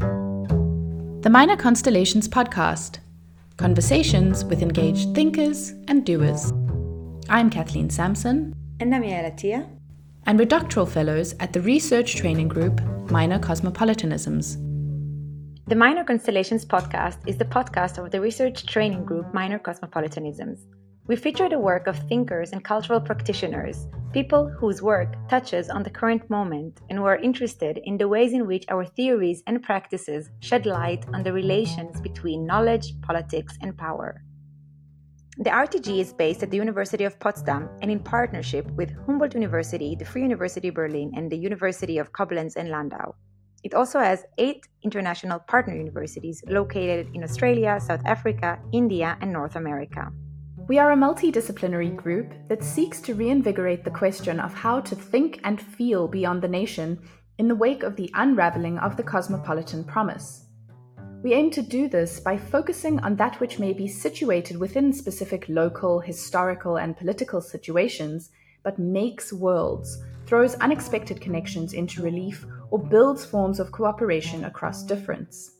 The Minor Constellations Podcast Conversations with engaged thinkers and doers. I'm Kathleen Sampson. And I'm Tia. And we're doctoral fellows at the research training group Minor Cosmopolitanisms. The Minor Constellations podcast is the podcast of the research training group Minor Cosmopolitanisms. We feature the work of thinkers and cultural practitioners, people whose work touches on the current moment and who are interested in the ways in which our theories and practices shed light on the relations between knowledge, politics, and power. The RTG is based at the University of Potsdam and in partnership with Humboldt University, the Free University Berlin, and the University of Koblenz and Landau. It also has eight international partner universities located in Australia, South Africa, India, and North America. We are a multidisciplinary group that seeks to reinvigorate the question of how to think and feel beyond the nation in the wake of the unraveling of the cosmopolitan promise. We aim to do this by focusing on that which may be situated within specific local, historical, and political situations, but makes worlds, throws unexpected connections into relief, or builds forms of cooperation across difference.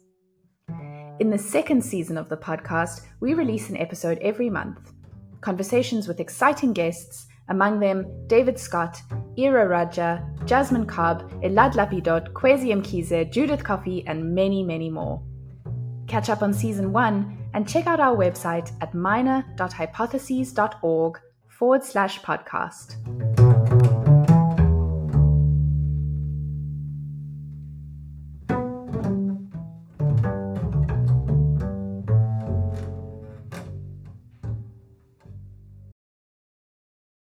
In the second season of the podcast, we release an episode every month conversations with exciting guests, among them David Scott, Ira Raja, Jasmine Cobb, Elad Lapidot, Khwezi Mkhize, Judith Coffey, and many, many more. Catch up on season one and check out our website at minor.hypotheses.org forward slash podcast.